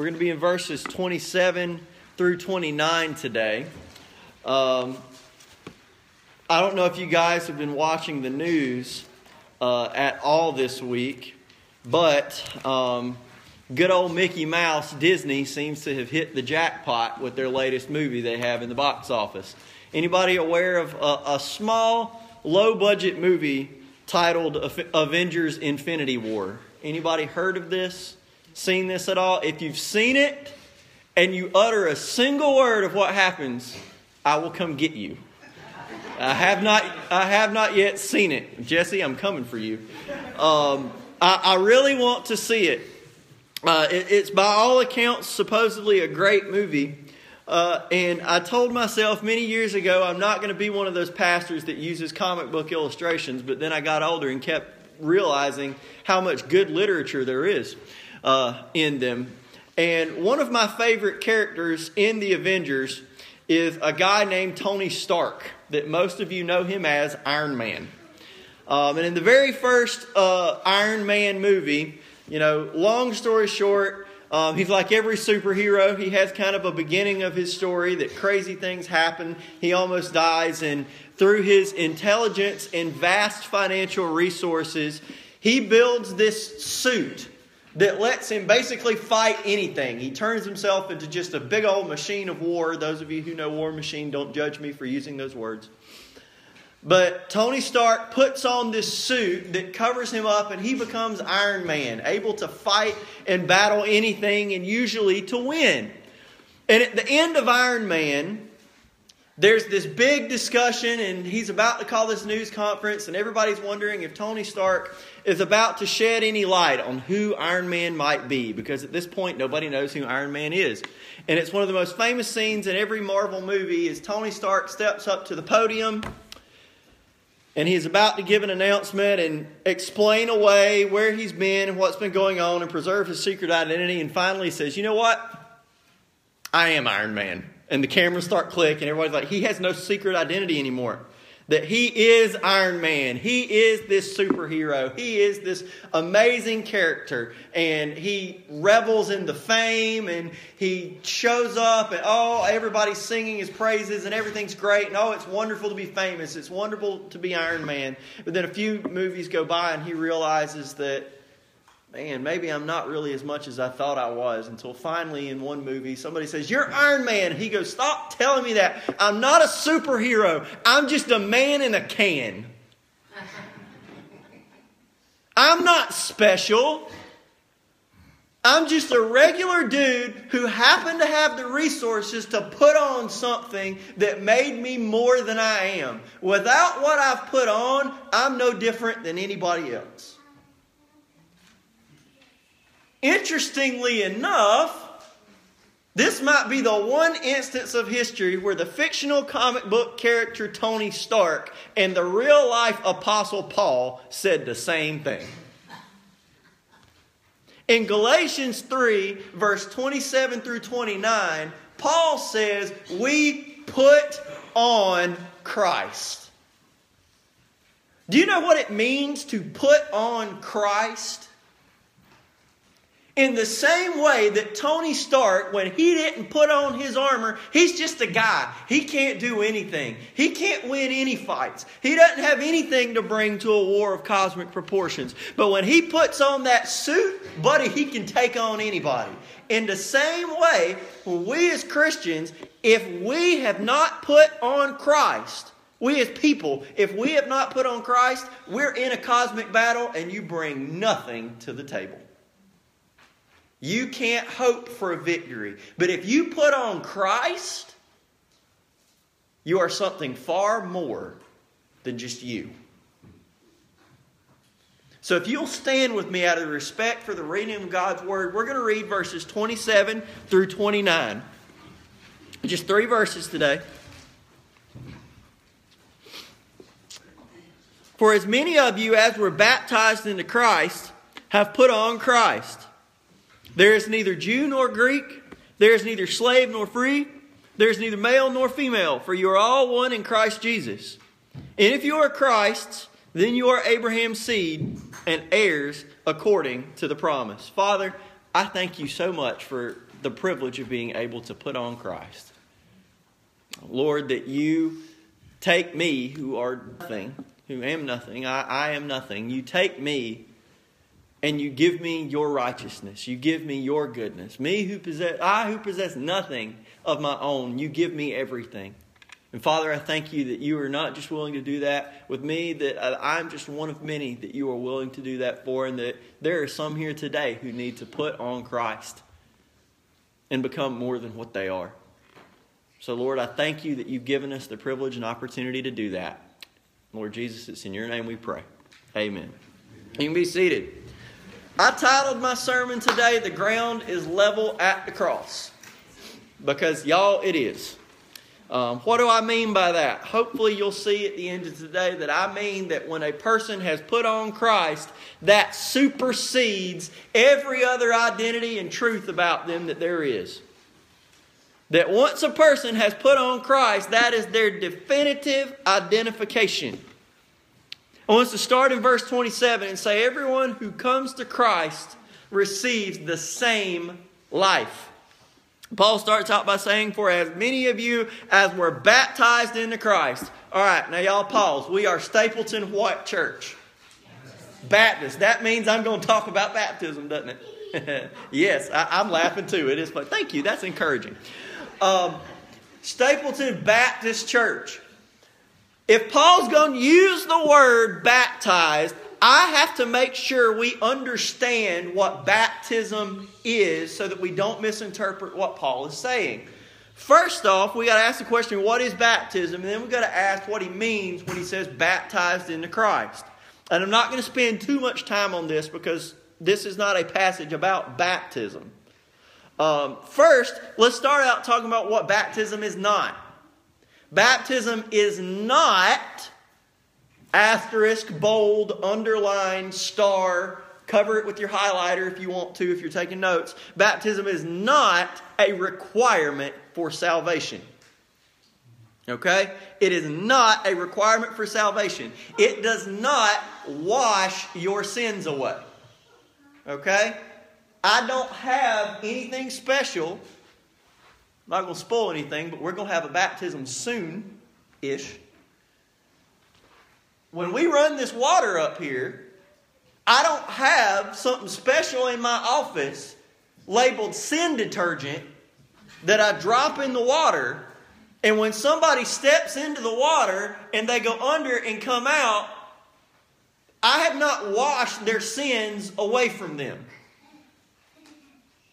We're going to be in verses 27 through 29 today. Um, I don't know if you guys have been watching the news uh, at all this week, but um, good old Mickey Mouse, Disney, seems to have hit the jackpot with their latest movie they have in the box office. Anybody aware of a, a small, low-budget movie titled Avengers: Infinity War? Anybody heard of this? Seen this at all? If you've seen it and you utter a single word of what happens, I will come get you. I have not, I have not yet seen it. Jesse, I'm coming for you. Um, I, I, really want to see it. Uh, it. It's by all accounts supposedly a great movie. Uh, and I told myself many years ago I'm not going to be one of those pastors that uses comic book illustrations, but then I got older and kept realizing how much good literature there is uh, in them. And one of my favorite characters in the Avengers is a guy named Tony Stark, that most of you know him as Iron Man. Um, and in the very first uh, Iron Man movie, you know, long story short, um, he's like every superhero. He has kind of a beginning of his story that crazy things happen. He almost dies, and through his intelligence and vast financial resources, he builds this suit that lets him basically fight anything. He turns himself into just a big old machine of war. Those of you who know War Machine, don't judge me for using those words. But Tony Stark puts on this suit that covers him up, and he becomes Iron Man, able to fight and battle anything, and usually to win. And at the end of Iron Man, there's this big discussion, and he's about to call this news conference, and everybody's wondering if Tony Stark is about to shed any light on who Iron Man might be, because at this point, nobody knows who Iron Man is. And it's one of the most famous scenes in every Marvel movie is Tony Stark steps up to the podium, and he's about to give an announcement and explain away where he's been and what's been going on and preserve his secret identity, and finally says, You know what? I am Iron Man and the cameras start clicking. and Everybody's like, he has no secret identity anymore. That he is Iron Man. He is this superhero. He is this amazing character. And he revels in the fame and he shows up and oh, everybody's singing his praises and everything's great. And oh, it's wonderful to be famous. It's wonderful to be Iron Man. But then a few movies go by and he realizes that man, maybe I'm not really as much as I thought I was until finally in one movie somebody says, You're Iron Man. He goes, Stop telling me that. I'm not a superhero. I'm just a man in a can. I'm not special. I'm just a regular dude who happened to have the resources to put on something that made me more than I am. Without what I've put on, I'm no different than anybody else. Interestingly enough, this might be the one instance of history where the fictional comic book character Tony Stark and the real life Apostle Paul said the same thing. In Galatians 3, verse 27 through 29, Paul says, We put on Christ. Do you know what it means to put on Christ? In the same way that Tony Stark, when he didn't put on his armor, he's just a guy. He can't do anything. He can't win any fights. He doesn't have anything to bring to a war of cosmic proportions. But when he puts on that suit, buddy, he can take on anybody. In the same way, we as Christians, if we have not put on Christ, we as people, if we have not put on Christ, we're in a cosmic battle and you bring nothing to the table. You can't hope for a victory. But if you put on Christ, you are something far more than just you. So if you'll stand with me out of respect for the reading of God's Word, we're going to read verses 27 through 29. Just three verses today. For as many of you as were baptized into Christ have put on Christ. There is neither Jew nor Greek, there is neither slave nor free, there is neither male nor female, for you are all one in Christ Jesus. And if you are Christ's, then you are Abraham's seed and heirs according to the promise. Father, I thank you so much for the privilege of being able to put on Christ. Lord, that you take me, who are nothing, who am nothing, I, I am nothing. You take me and you give me your righteousness. You give me your goodness. Me who possess, I who possess nothing of my own, you give me everything. And Father, I thank you that you are not just willing to do that with me, that I'm just one of many that you are willing to do that for, and that there are some here today who need to put on Christ and become more than what they are. So, Lord, I thank you that you've given us the privilege and opportunity to do that. Lord Jesus, it's in your name we pray. Amen. You can be seated. I titled my sermon today, The Ground is Level at the Cross. Because, y'all, it is. Um, what do I mean by that? Hopefully, you'll see at the end of today that I mean that when a person has put on Christ, that supersedes every other identity and truth about them that there is. That once a person has put on Christ, that is their definitive identification. I want us to start in verse 27 and say, Everyone who comes to Christ receives the same life. Paul starts out by saying, For as many of you as were baptized into Christ. All right, now y'all pause. We are Stapleton What Church? Baptist. That means I'm going to talk about baptism, doesn't it? yes, I, am laughing too. It is, but thank you. That's encouraging. Um, Stapleton Baptist Church. If Paul's going to use the word baptized, I have to make sure we understand what baptism is so that we don't misinterpret what Paul is saying. First off, we got to ask the question, what is baptism? And then we got to ask what he means when he says baptized into Christ. And I'm not going to spend too much time on this because this is not a passage about baptism. Um, first, let's start out talking about what baptism is not. Baptism is not asterisk, bold, underline, star, cover it with your highlighter if you want to, if you're taking notes. Baptism is not a requirement for salvation. Okay? It is not a requirement for salvation. It does not wash your sins away. Okay? I don't have anything special. Not going to spoil anything, but we're going to have a baptism soon ish. When we run this water up here, I don't have something special in my office labeled sin detergent that I drop in the water. And when somebody steps into the water and they go under and come out, I have not washed their sins away from them.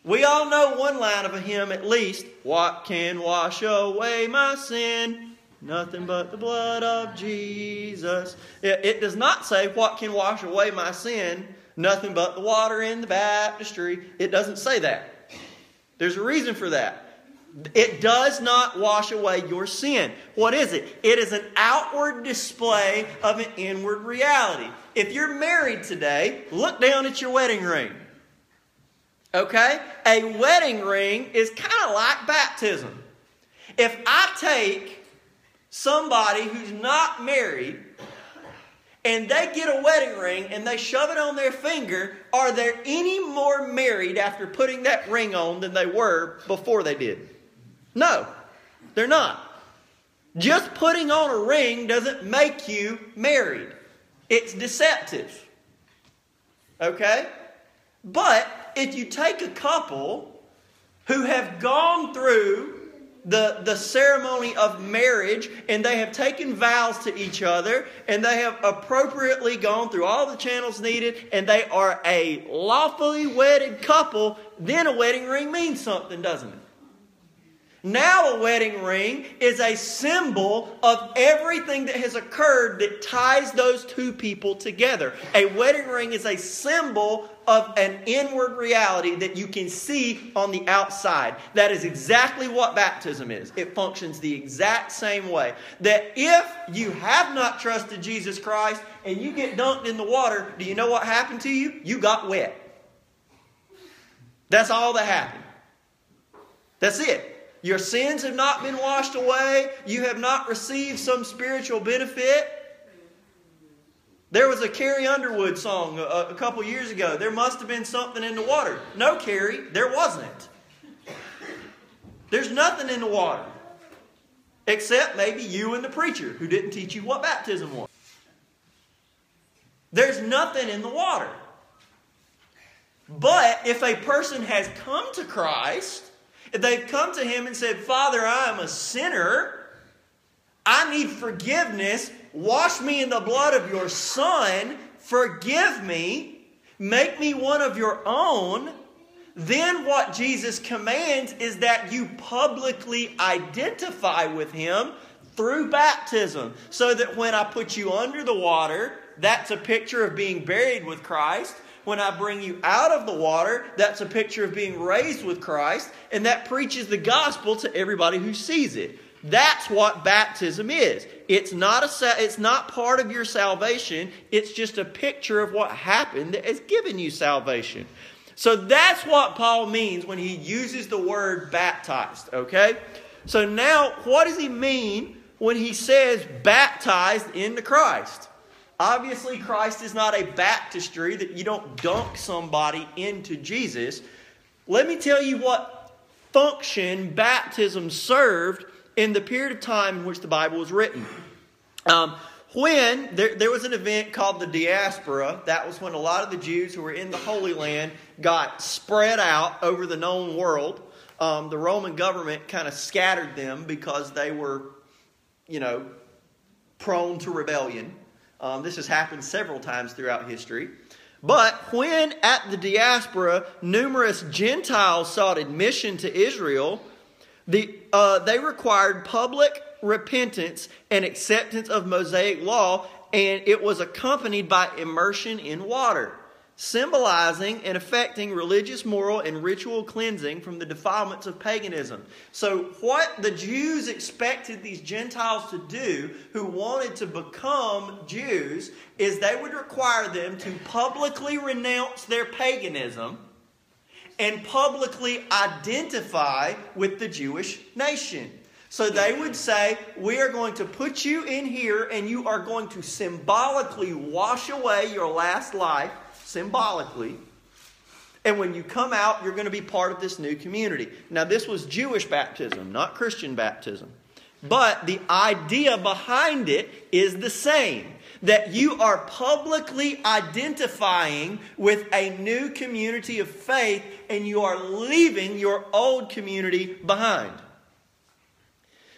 We all know one line of a hymn at least. What can wash away my sin? Nothing but the blood of Jesus. It, it, does not say what can wash away my sin. Nothing but the water in the baptistry. It doesn't say that. There's a reason for that. It does not wash away your sin. What is it? It is an outward display of an inward reality. If you're married today, look down at your wedding ring. Okay? A wedding ring is kind of like baptism. If I take somebody who's not married and they get a wedding ring and they shove it on their finger, are they any more married after putting that ring on than they were before they did? No, they're not. Just putting on a ring doesn't make you married, it's deceptive. Okay? But if you take a couple who have gone through the, the ceremony of marriage and they have taken vows to each other and they have appropriately gone through all the channels needed and they are a lawfully wedded couple, then a wedding ring means something, doesn't it? Now, a wedding ring is a symbol of everything that has occurred that ties those two people together. A wedding ring is a symbol of an inward reality that you can see on the outside. That is exactly what baptism is. It functions the exact same way. That if you have not trusted Jesus Christ and you get dunked in the water, do you know what happened to you? You got wet. That's all that happened. That's it. Your sins have not been washed away. You have not received some spiritual benefit. There was a Carrie Underwood song a, a couple years ago. There must have been something in the water. No, Carrie, there wasn't. There's nothing in the water. Except maybe you and the preacher who didn't teach you what baptism was. There's nothing in the water. But if a person has come to Christ, they've come to Him and said, Father, I am a sinner, I need forgiveness, wash me in the blood of your Son, forgive me, make me one of your own, then what Jesus commands is that you publicly identify with Him through baptism. So that when I put you under the water, that's a picture of being buried with Christ. When I bring you out of the water, that's a picture of being raised with Christ. And that preaches the gospel to everybody who sees it. That's what baptism is. It's not a it's not part of your salvation. It's just a picture of what happened that has given you salvation. So that's what Paul means when he uses the word baptized, okay? So now what does he mean when he says baptized into Christ? Obviously Christ is not a baptistry that you don't dunk somebody into Jesus. Let me tell you what function baptism served in the period of time in which the Bible was written. Um, when there, there was an event called the diaspora, that was when a lot of the Jews who were in the Holy Land got spread out over the known world. Um, the Roman government kind of scattered them because they were, you know, prone to rebellion. Um, this has happened several times throughout history. But when at the diaspora numerous Gentiles sought admission to Israel, the, uh, they required public repentance and acceptance of Mosaic law, and it was accompanied by immersion in water, symbolizing and affecting religious, moral, and ritual cleansing from the defilements of paganism. So, what the Jews expected these Gentiles to do who wanted to become Jews is they would require them to publicly renounce their paganism and publicly identify with the Jewish nation. So they would say, We are going to put you in here and you are going to symbolically wash away your last life, symbolically. And when you come out, you're going to be part of this new community. Now, this was Jewish baptism, not Christian baptism. But the idea behind it is the same that you are publicly identifying with a new community of faith and you are leaving your old community behind.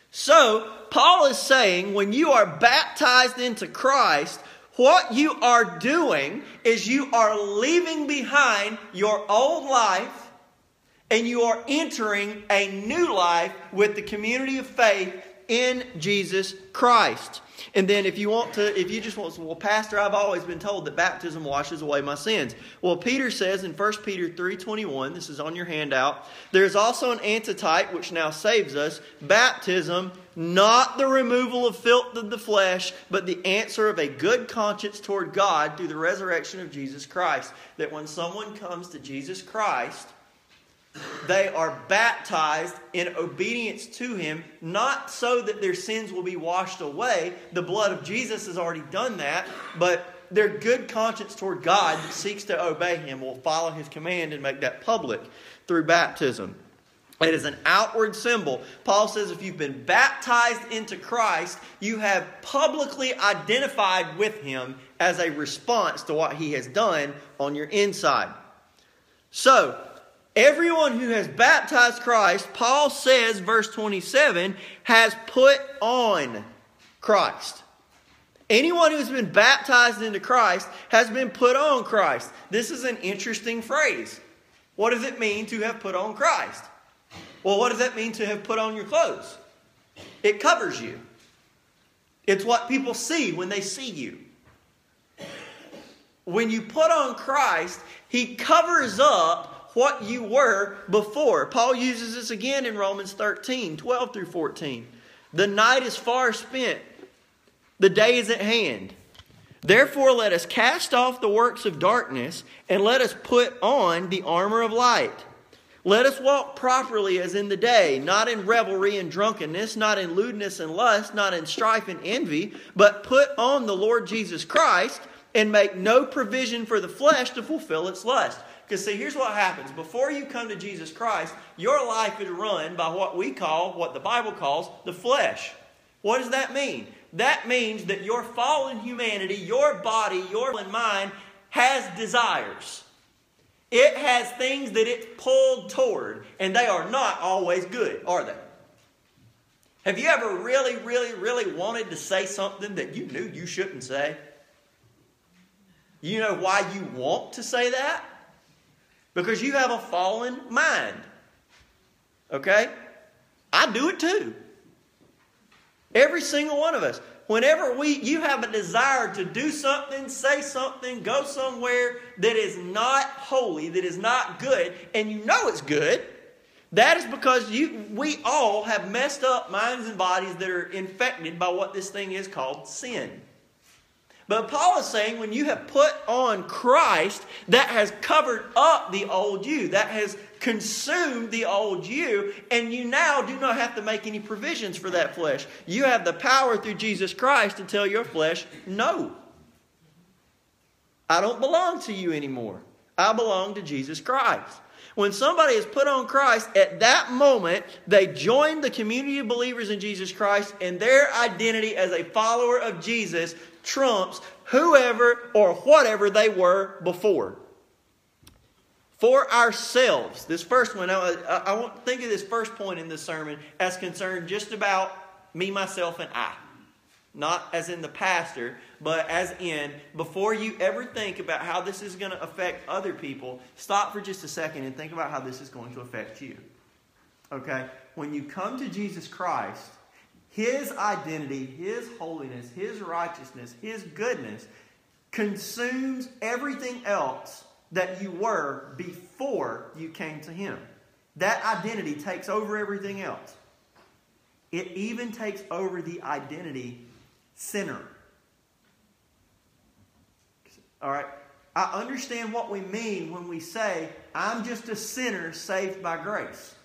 So, Paul is saying when you are baptized into Christ, what you are doing is you are leaving behind your old life and you are entering a new life with the community of faith in Jesus Christ. And then if you want to, if you just want to, well, Pastor, I've always been told that baptism washes away my sins. Well, Peter says in 1 Peter 3.21, this is on your handout, there's also an antitype which now saves us, baptism, not the removal of filth of the flesh, but the answer of a good conscience toward God through the resurrection of Jesus Christ. That when someone comes to Jesus Christ, they are baptized in obedience to him, not so that their sins will be washed away. The blood of Jesus has already done that, but their good conscience toward God that seeks to obey him will follow his command and make that public through baptism. It is an outward symbol. Paul says if you've been baptized into Christ, you have publicly identified with him as a response to what he has done on your inside. So, Everyone who has baptized Christ, Paul says, verse 27, has put on Christ. Anyone who's been baptized into Christ has been put on Christ. This is an interesting phrase. What does it mean to have put on Christ? Well, what does that mean to have put on your clothes? It covers you. It's what people see when they see you. When you put on Christ, He covers up what you were before. Paul uses this again in Romans 13 12 through 14. The night is far spent, the day is at hand. Therefore, let us cast off the works of darkness and let us put on the armor of light. Let us walk properly as in the day, not in revelry and drunkenness, not in lewdness and lust, not in strife and envy, but put on the Lord Jesus Christ and make no provision for the flesh to fulfill its lust. Because, see, here's what happens. Before you come to Jesus Christ, your life is run by what we call, what the Bible calls, the flesh. What does that mean? That means that your fallen humanity, your body, your mind has desires. It has things that it's pulled toward, and they are not always good, are they? Have you ever really, really, really wanted to say something that you knew you shouldn't say? You know why you want to say that? Because you have a fallen mind. Okay? I do it too. Every single one of us. Whenever we you have a desire to do something, say something, go somewhere that is not holy, that is not good, and you know it's good, that is because you we all have messed up minds and bodies that are infected by what this thing is called sin. But Paul is saying when you have put on Christ, that has covered up the old you, that has consumed the old you, and you now do not have to make any provisions for that flesh. You have the power through Jesus Christ to tell your flesh, no. I don't belong to you anymore. I belong to Jesus Christ. When somebody is put on Christ, at that moment, they join the community of believers in Jesus Christ, and their identity as a follower of Jesus trumps whoever or whatever they were before. For ourselves, this first one, I, I, want think of this first point in this sermon as concerned just about me, myself, and I. Not as in the pastor, but as in before you ever think about how this is going to affect other people, stop for just a second and think about how this is going to affect you. Okay? When you come to Jesus Christ, his identity, His holiness, His righteousness, His goodness consumes everything else that you were before you came to Him. That identity takes over everything else. It even takes over the identity sinner. All right? I understand what we mean when we say, I'm just a sinner saved by grace.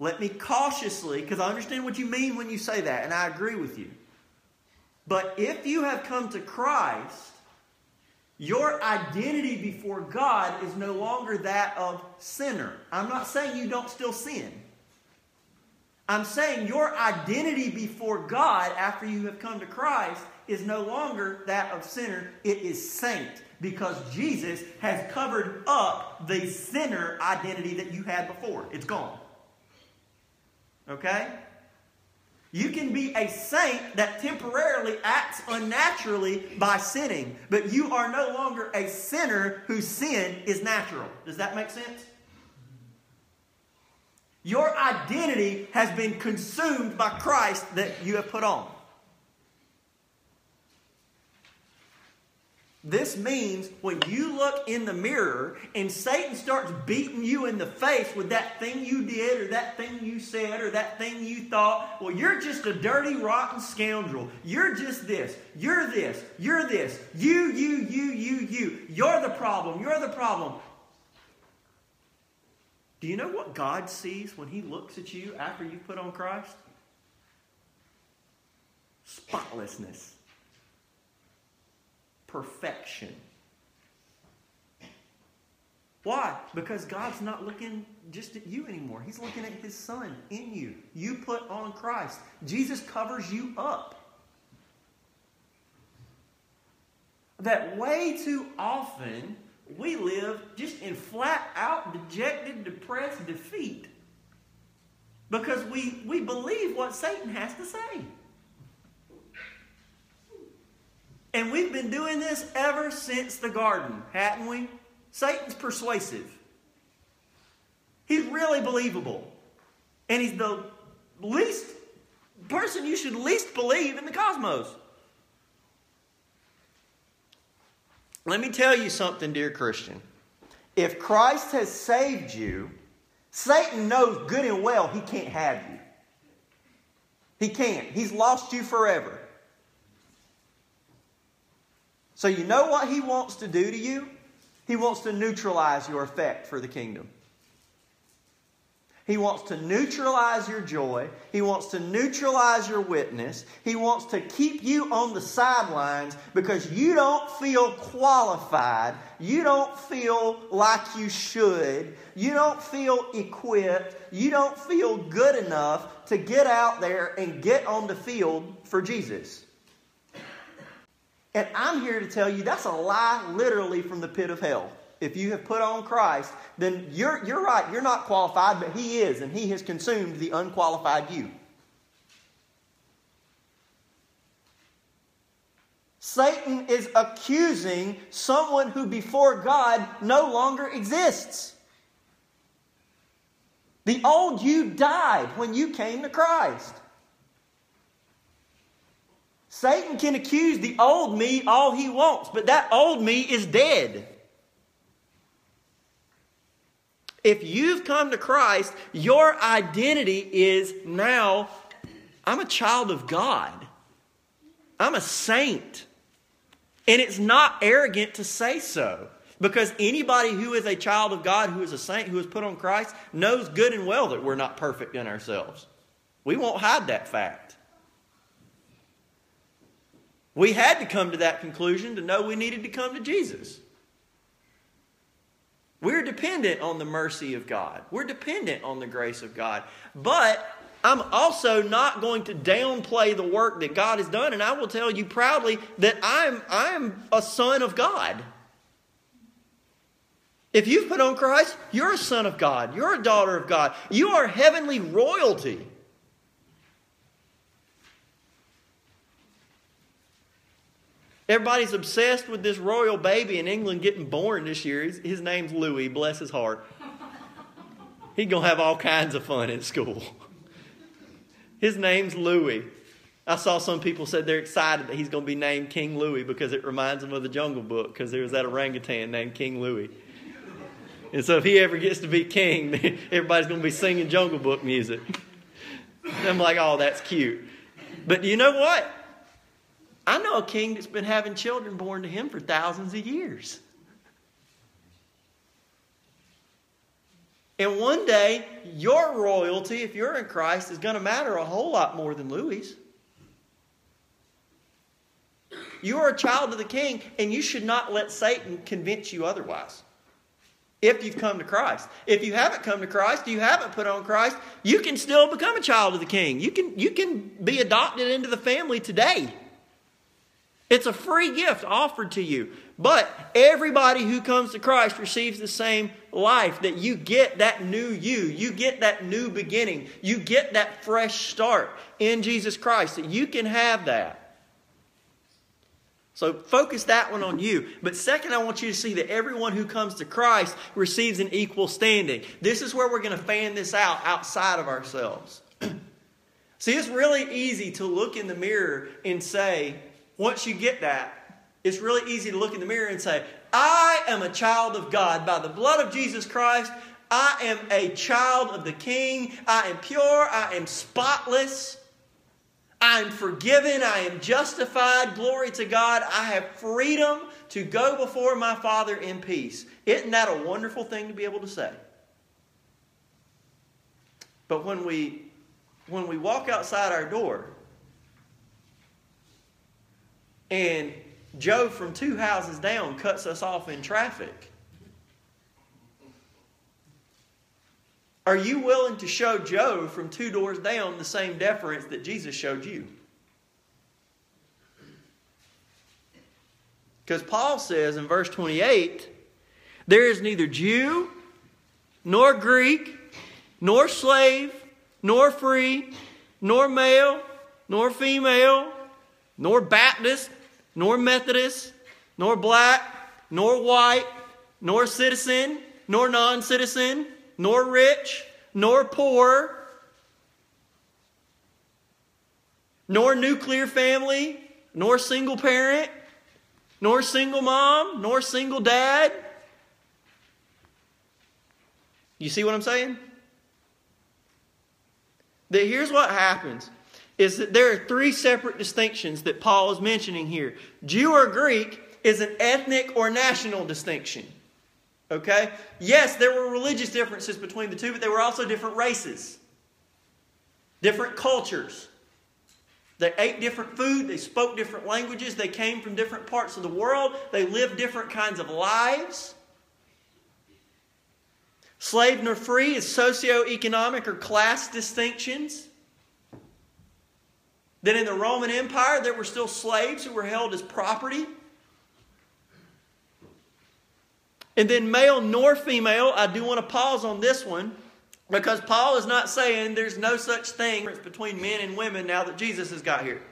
Let me cautiously, because I understand what you mean when you say that, and I agree with you. But if you have come to Christ, your identity before God is no longer that of sinner. I'm not saying you don't still sin. I'm saying your identity before God after you have come to Christ is no longer that of sinner, it is saint. Because Jesus has covered up the sinner identity that you had before. It's gone. Okay? You can be a saint that temporarily acts unnaturally by sinning, but you are no longer a sinner whose sin is natural. Does that make sense? Your identity has been consumed by Christ that you have put on. This means when you look in the mirror and Satan starts beating you in the face with that thing you did or that thing you said or that thing you thought, well, you're just a dirty, rotten scoundrel. You're just this. You're this. You're this. You, you, you, you, you. You're the problem. You're the problem. Do you know what God sees when He looks at you after you put on Christ? Spotlessness perfection. Why? Because God's not looking just at you anymore. He's looking at His Son in you. You put on Christ. Jesus covers you up. That way too often we live just in flat out dejected, depressed defeat because we, we believe what Satan has to say. And we've been doing this ever since the garden, hadn't we? Satan's persuasive. He's really believable. And he's the least person you should least believe in the cosmos. Let me tell you something, dear Christian. If Christ has saved you, Satan knows good and well he can't have you. He can't. He's lost you forever. So, you know what he wants to do to you? He wants to neutralize your effect for the kingdom. He wants to neutralize your joy. He wants to neutralize your witness. He wants to keep you on the sidelines because you don't feel qualified. You don't feel like you should. You don't feel equipped. You don't feel good enough to get out there and get on the field for Jesus. And I'm here to tell you that's a lie literally from the pit of hell if you have put on Christ, then you're, you're right. You're not qualified, but He is, and He has consumed the unqualified you. Satan is accusing someone who before God no longer exists. The old you died when you came to Christ. Satan can accuse the old me all he wants, but that old me is dead. If you've come to Christ, your identity is now I'm a child of God. I'm a saint. And it's not arrogant to say so. Because anybody who is a child of God, who is a saint, who is put on Christ, knows good and well that we're not perfect in ourselves. We won't hide that fact. We had to come to that conclusion to know we needed to come to Jesus. We're dependent on the mercy of God. We're dependent on the grace of God. But I'm also not going to downplay the work that God has done, and I will tell you proudly that I'm, I'm a son of God. If you've put on Christ, you're a son of God. You're a daughter of God. You are heavenly royalty. Everybody's obsessed with this royal baby in England getting born this year. His, his name's Louis, bless his heart. He's going to have all kinds of fun at school. His name's Louis. I saw some people said they're excited that he's going to be named King Louis because it reminds them of the Jungle Book because there was that orangutan named King Louie. And so if he ever gets to be king, everybody's going to be singing Jungle Book music. I'm like, oh, that's cute. But you know what? I know a king that's been having children born to him for thousands of years. And one day, your royalty, if you're in Christ, is going to matter a whole lot more than Louis. You are a child of the king, and you should not let Satan convince you otherwise. If you've come to Christ. If you haven't come to Christ, you haven't put on Christ, you can still become a child of the king. You can, you can be adopted into the family today. It's a free gift offered to you. But everybody who comes to Christ receives the same life that you get that new you. You get that new beginning. You get that fresh start in Jesus Christ. That you can have that. So focus that one on you. But second, I want you to see that everyone who comes to Christ receives an equal standing. This is where we're going to fan this out outside of ourselves. see, it's really easy to look in the mirror and say, once you get that, it's really easy to look in the mirror and say, I am a child of God. By the blood of Jesus Christ, I am a child of the King. I am pure. I am spotless. I am forgiven. I am justified. Glory to God. I have freedom to go before my Father in peace. Isn't that a wonderful thing to be able to say? But when we when we walk outside our door and Joe from two houses down cuts us off in traffic. Are you willing to show Joe from two doors down the same deference that Jesus showed you? Because Paul says in verse 28 there is neither Jew, nor Greek, nor slave, nor free, nor male, nor female, nor Baptist, nor Methodist, nor black, nor white, nor citizen, nor non citizen, nor rich, nor poor, nor nuclear family, nor single parent, nor single mom, nor single dad. You see what I'm saying? That here's what happens is that there are three separate distinctions that Paul is mentioning here. Jew or Greek is an ethnic or national distinction. Okay? Yes, there were religious differences between the two, but they were also different races, different cultures. They ate different food, they spoke different languages, they came from different parts of the world, they lived different kinds of lives. Slave nor free is socioeconomic or class distinctions. Then in the Roman Empire, there were still slaves who were held as property. And then male nor female, I do want to pause on this one because Paul is not saying there's no such thing between men and women now that Jesus has got here.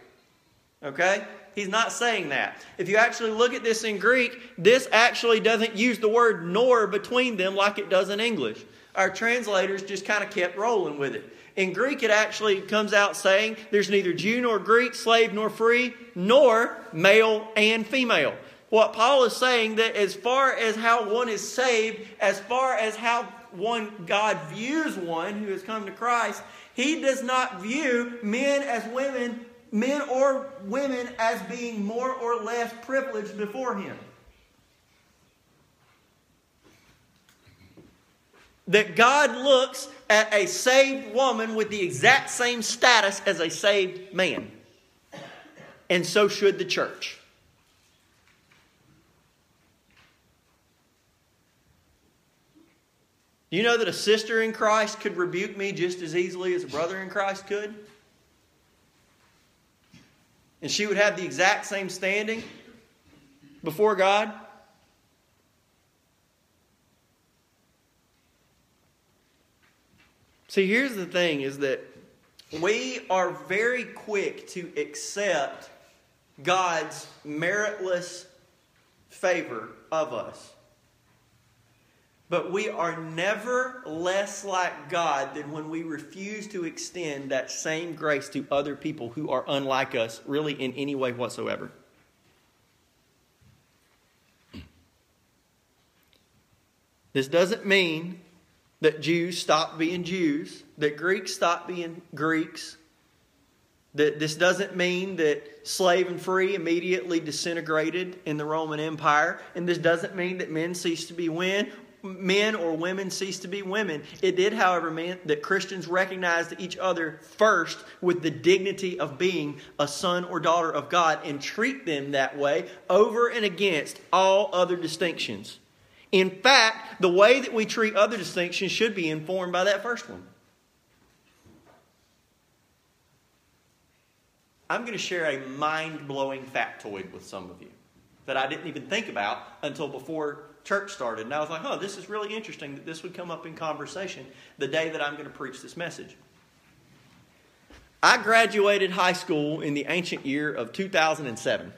Okay? He's not saying that. If you actually look at this in Greek, this actually doesn't use the word nor between them like it does in English. Our translators just kind of kept rolling with it. In Greek, it actually comes out saying there's neither Jew nor Greek, slave nor free, nor male and female. What Paul is saying that as far as how one is saved, as far as how one God views one who has come to Christ, he does not view men as women, men or women as being more or less privileged before him. that God looks at a saved woman with the exact same status as a saved man. And so should the church. Do you know that a sister in Christ could rebuke me just as easily as a brother in Christ could? And she would have the exact same standing before God? See, here's the thing is that we are very quick to accept God's meritless favor of us. But we are never less like God than when we refuse to extend that same grace to other people who are unlike us, really in any way whatsoever. This doesn't mean that Jews stopped being Jews, that Greeks stopped being Greeks. That this doesn't mean that slave and free immediately disintegrated in the Roman Empire, and this doesn't mean that men ceased to be men, men or women ceased to be women. It did, however, mean that Christians recognized each other first with the dignity of being a son or daughter of God and treat them that way over and against all other distinctions. In fact, the way that we treat other distinctions should be informed by that first one. I'm going to share a mind blowing factoid with some of you that I didn't even think about until before church started. And I was like, oh, this is really interesting that this would come up in conversation the day that I'm going to preach this message. I graduated high school in the ancient year of 2007.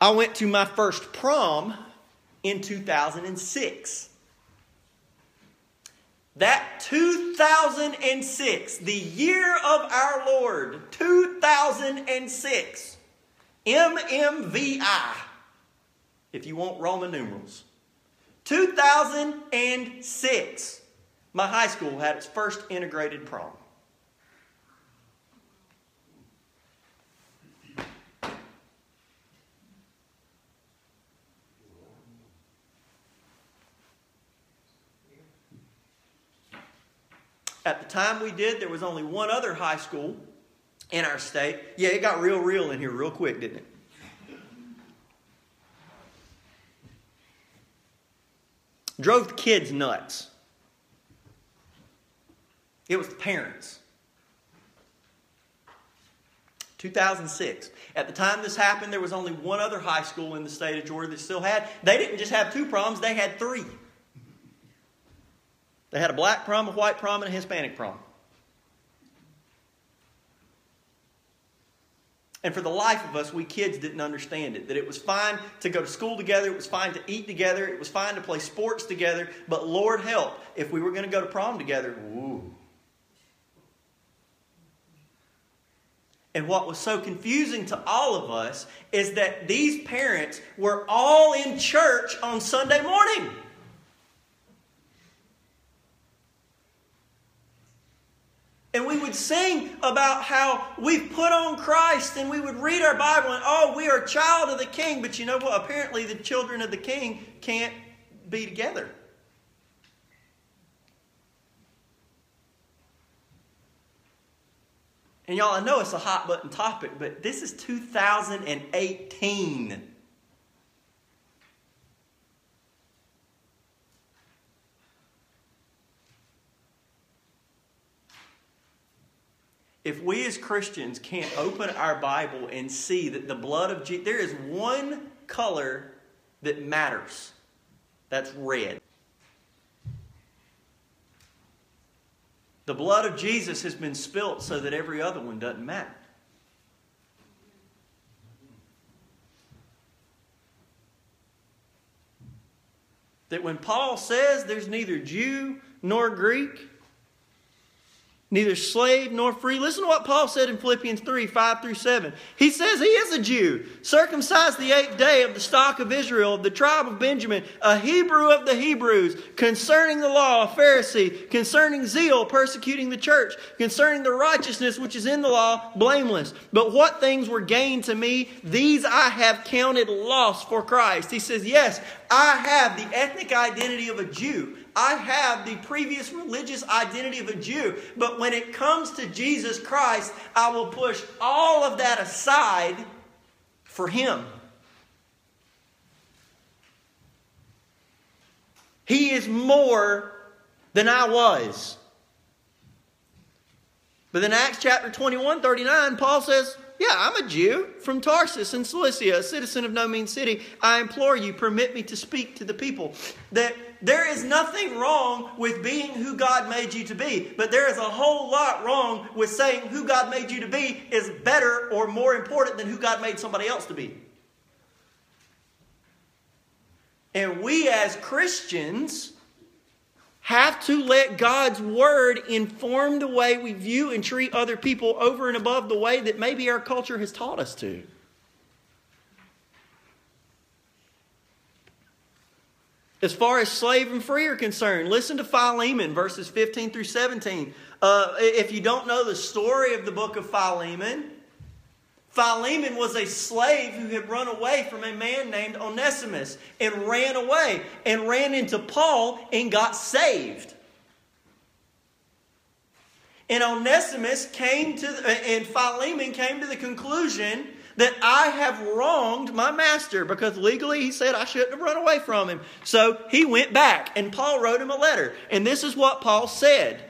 I went to my first prom in 2006. That 2006, the year of our Lord, 2006, MMVI, if you want Roman numerals. 2006, my high school had its first integrated prom. At the time we did, there was only one other high school in our state. Yeah, it got real, real in here real quick, didn't it? Drove the kids nuts. It was the parents. 2006. At the time this happened, there was only one other high school in the state of Georgia that still had. They didn't just have two problems, they had three. They had a black prom, a white prom, and a Hispanic prom. And for the life of us, we kids didn't understand it. That it was fine to go to school together, it was fine to eat together, it was fine to play sports together, but Lord help, if we were going to go to prom together, woo. And what was so confusing to all of us is that these parents were all in church on Sunday morning. And we would sing about how we've put on Christ and we would read our Bible and, oh, we are a child of the king. But you know what? Apparently, the children of the king can't be together. And y'all, I know it's a hot button topic, but this is 2018. If we as Christians can't open our Bible and see that the blood of Jesus, there is one color that matters. That's red. The blood of Jesus has been spilt so that every other one doesn't matter. That when Paul says there's neither Jew nor Greek, neither slave nor free. Listen to what Paul said in Philippians 3 5 through 7. He says he is a Jew, circumcised the eighth day of the stock of Israel, of the tribe of Benjamin, a Hebrew of the Hebrews, concerning the law, a Pharisee, concerning zeal, persecuting the church, concerning the righteousness which is in the law, blameless. But what things were gained to me, these I have counted loss for Christ. He says, Yes, I have the ethnic identity of a Jew. I have the previous religious identity of a Jew. But when it comes to Jesus Christ, I will push all of that aside for Him. He is more than I was. But in Acts chapter 21, 39, Paul says, yeah, I'm a Jew from Tarsus in Cilicia, a citizen of no mean city. I implore you, permit me to speak to the people. That there is nothing wrong with being who God made you to be, but there is a whole lot wrong with saying who God made you to be is better or more important than who God made somebody else to be. And we as Christians have to let God's word inform the way we view and treat other people over and above the way that maybe our culture has taught us to. As far as slave and free are concerned, listen to Philemon, verses 15 through 17. Uh, if you don't know the story of the book of Philemon, Philemon was a slave who had run away from a man named Onesimus and ran away and ran into Paul and got saved. And Onesimus came to, and Philemon came to the conclusion that I have wronged my master because legally he said I shouldn't have run away from him. So he went back, and Paul wrote him a letter. And this is what Paul said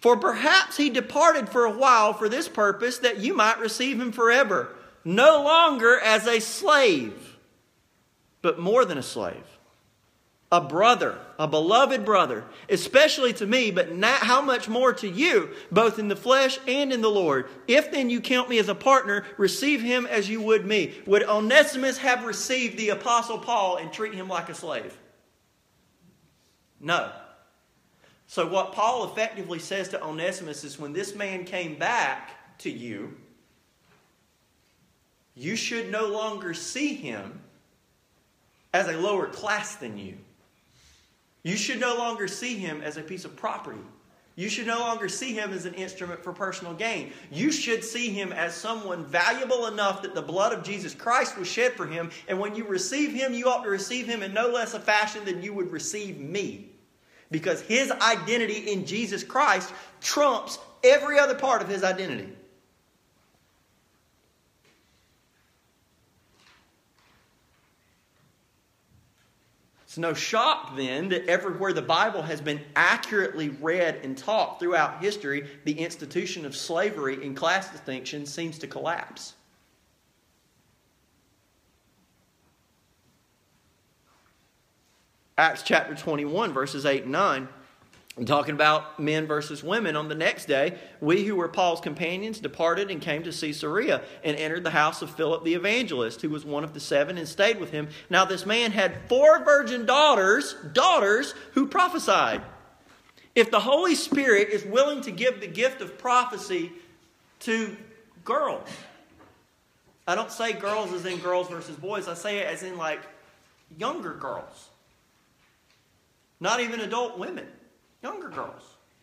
for perhaps he departed for a while for this purpose, that you might receive him forever, no longer as a slave, but more than a slave. A brother, a beloved brother, especially to me, but not how much more to you, both in the flesh and in the Lord. If then you count me as a partner, receive him as you would me. Would Onesimus have received the Apostle Paul and treat him like a slave? No. So, what Paul effectively says to Onesimus is when this man came back to you, you should no longer see him as a lower class than you. You should no longer see him as a piece of property. You should no longer see him as an instrument for personal gain. You should see him as someone valuable enough that the blood of Jesus Christ was shed for him. And when you receive him, you ought to receive him in no less a fashion than you would receive me because his identity in Jesus Christ trumps every other part of his identity. It's no shock then that everywhere the Bible has been accurately read and taught throughout history, the institution of slavery and class distinction seems to collapse. Acts chapter 21, verses 8 and 9. I'm talking about men versus women. On the next day, we who were Paul's companions departed and came to Caesarea and entered the house of Philip the evangelist, who was one of the seven, and stayed with him. Now, this man had four virgin daughters, daughters who prophesied. If the Holy Spirit is willing to give the gift of prophecy to girls, I don't say girls as in girls versus boys, I say it as in like younger girls not even adult women, younger girls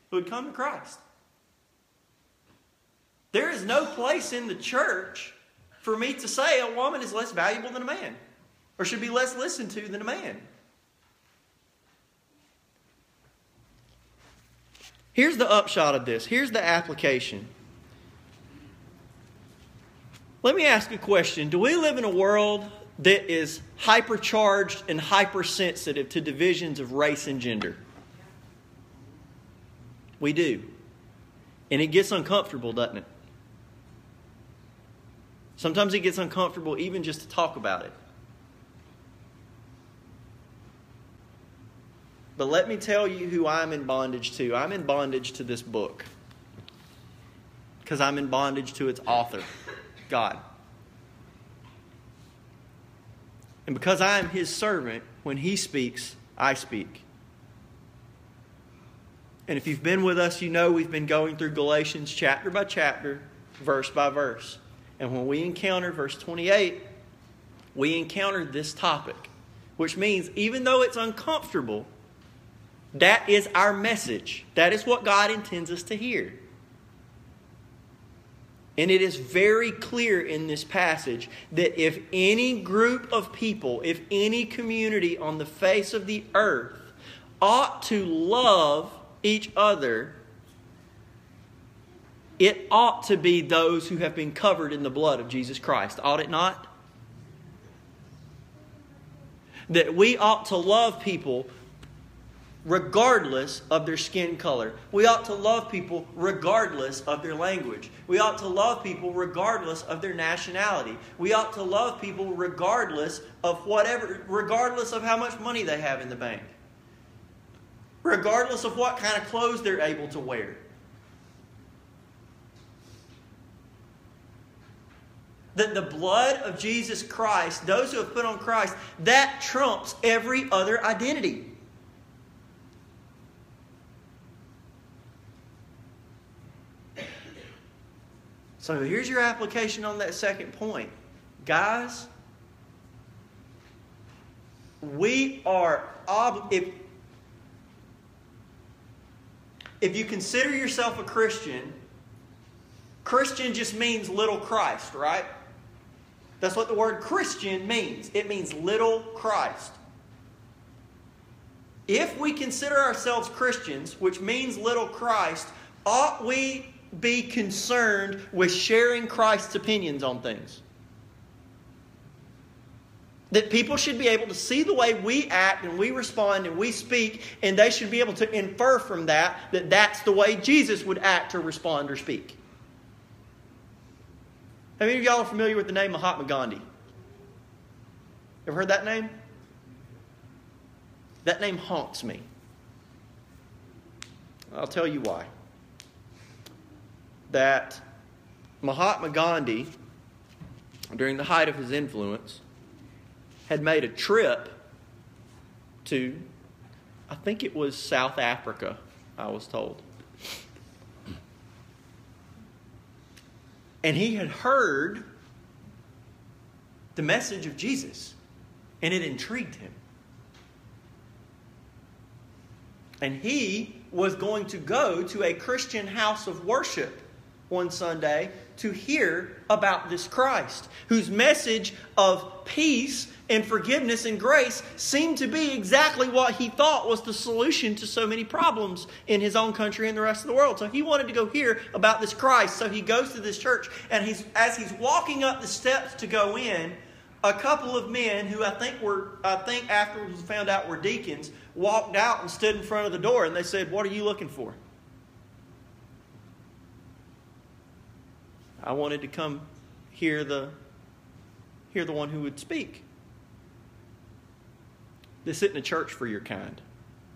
who had come to Christ. There is no place in the church for me to say a woman is less valuable than a man or should be less listened to than a man. Here's the upshot of this. Here's the application. Let me ask a question. Do we live in a world that is hypercharged and hypersensitive to divisions of race and gender? We do. And it gets uncomfortable, doesn't it? Sometimes it gets uncomfortable even just to talk about it. But let me tell you who I'm in bondage to. I'm in bondage to this book. Because I'm in bondage to its author, God. And because I am his servant, when he speaks, I speak. And if you've been with us, you know we've been going through Galatians chapter by chapter, verse by verse. And when we encounter verse 28, we encountered this topic, which means even though it's uncomfortable, that is our message. That is what God intends us to hear. And it is very clear in this passage that if any group of people, if any community on the face of the earth ought to love each other, it ought to be those who have been covered in the blood of Jesus Christ, ought it not? That we ought to love people regardless of their skin color. We ought to love people regardless of their language. We ought to love people regardless of their nationality. We ought to love people regardless of whatever, regardless of how much money they have in the bank. Regardless of what kind of clothes they're able to wear. that the blood of Jesus Christ, those who have put on Christ, that trumps every other identity. So here's your application on that second point. Guys, we are ob- if if you consider yourself a Christian, Christian just means little Christ, right? That's what the word Christian means. It means little Christ. If we consider ourselves Christians, which means little Christ, ought we be concerned with sharing Christ's opinions on things. That people should be able to see the way we act and we respond and we speak, and they should be able to infer from that that that's the way Jesus would act or respond or speak. How many of y'all are familiar with the name Mahatma Gandhi? Ever heard that name? That name haunts me. I'll tell you why that Mahatma Gandhi, during the height of his influence, had made a trip to, I think it was South Africa, I was told. And he had heard the message of Jesus, and it intrigued him. And he was going to go to a Christian house of worship one Sunday to hear about this Christ, whose message of peace and forgiveness and grace seemed to be exactly what he thought was the solution to so many problems in his own country and the rest of the world. So he wanted to go hear about this Christ. So he goes to this church, and he's as he's walking up the steps to go in, a couple of men who I think were I think afterwards found out were deacons walked out and stood in front of the door, and they said, "What are you looking for?" I wanted to come hear the hear the one who would speak. This isn't a church for your kind.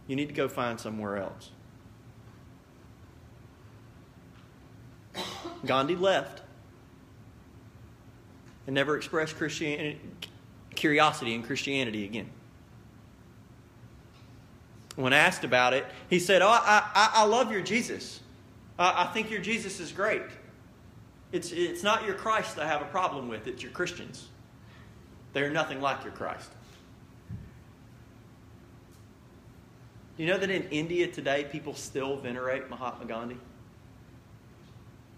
You need to go find somewhere else. Gandhi left and never expressed Christianity, curiosity in Christianity again. When asked about it, he said, Oh, I, I, I love your Jesus. I, I think your Jesus is great. It's, it's not your Christ I have a problem with, it's your Christians. They're nothing like your Christ. You know that in India today, people still venerate Mahatma Gandhi?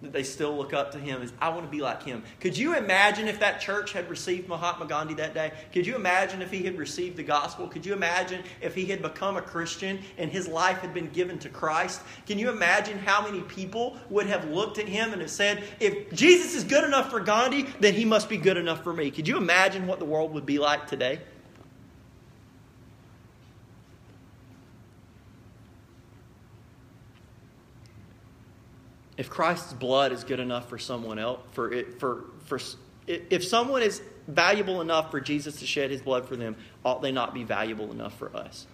That they still look up to him is I want to be like him. Could you imagine if that church had received Mahatma Gandhi that day? Could you imagine if he had received the gospel? Could you imagine if he had become a Christian and his life had been given to Christ? Can you imagine how many people would have looked at him and have said, if Jesus is good enough for Gandhi, then he must be good enough for me? Could you imagine what the world would be like today? If Christ's blood is good enough for someone else, for it, for for if someone is valuable enough for Jesus to shed His blood for them, ought they not be valuable enough for us?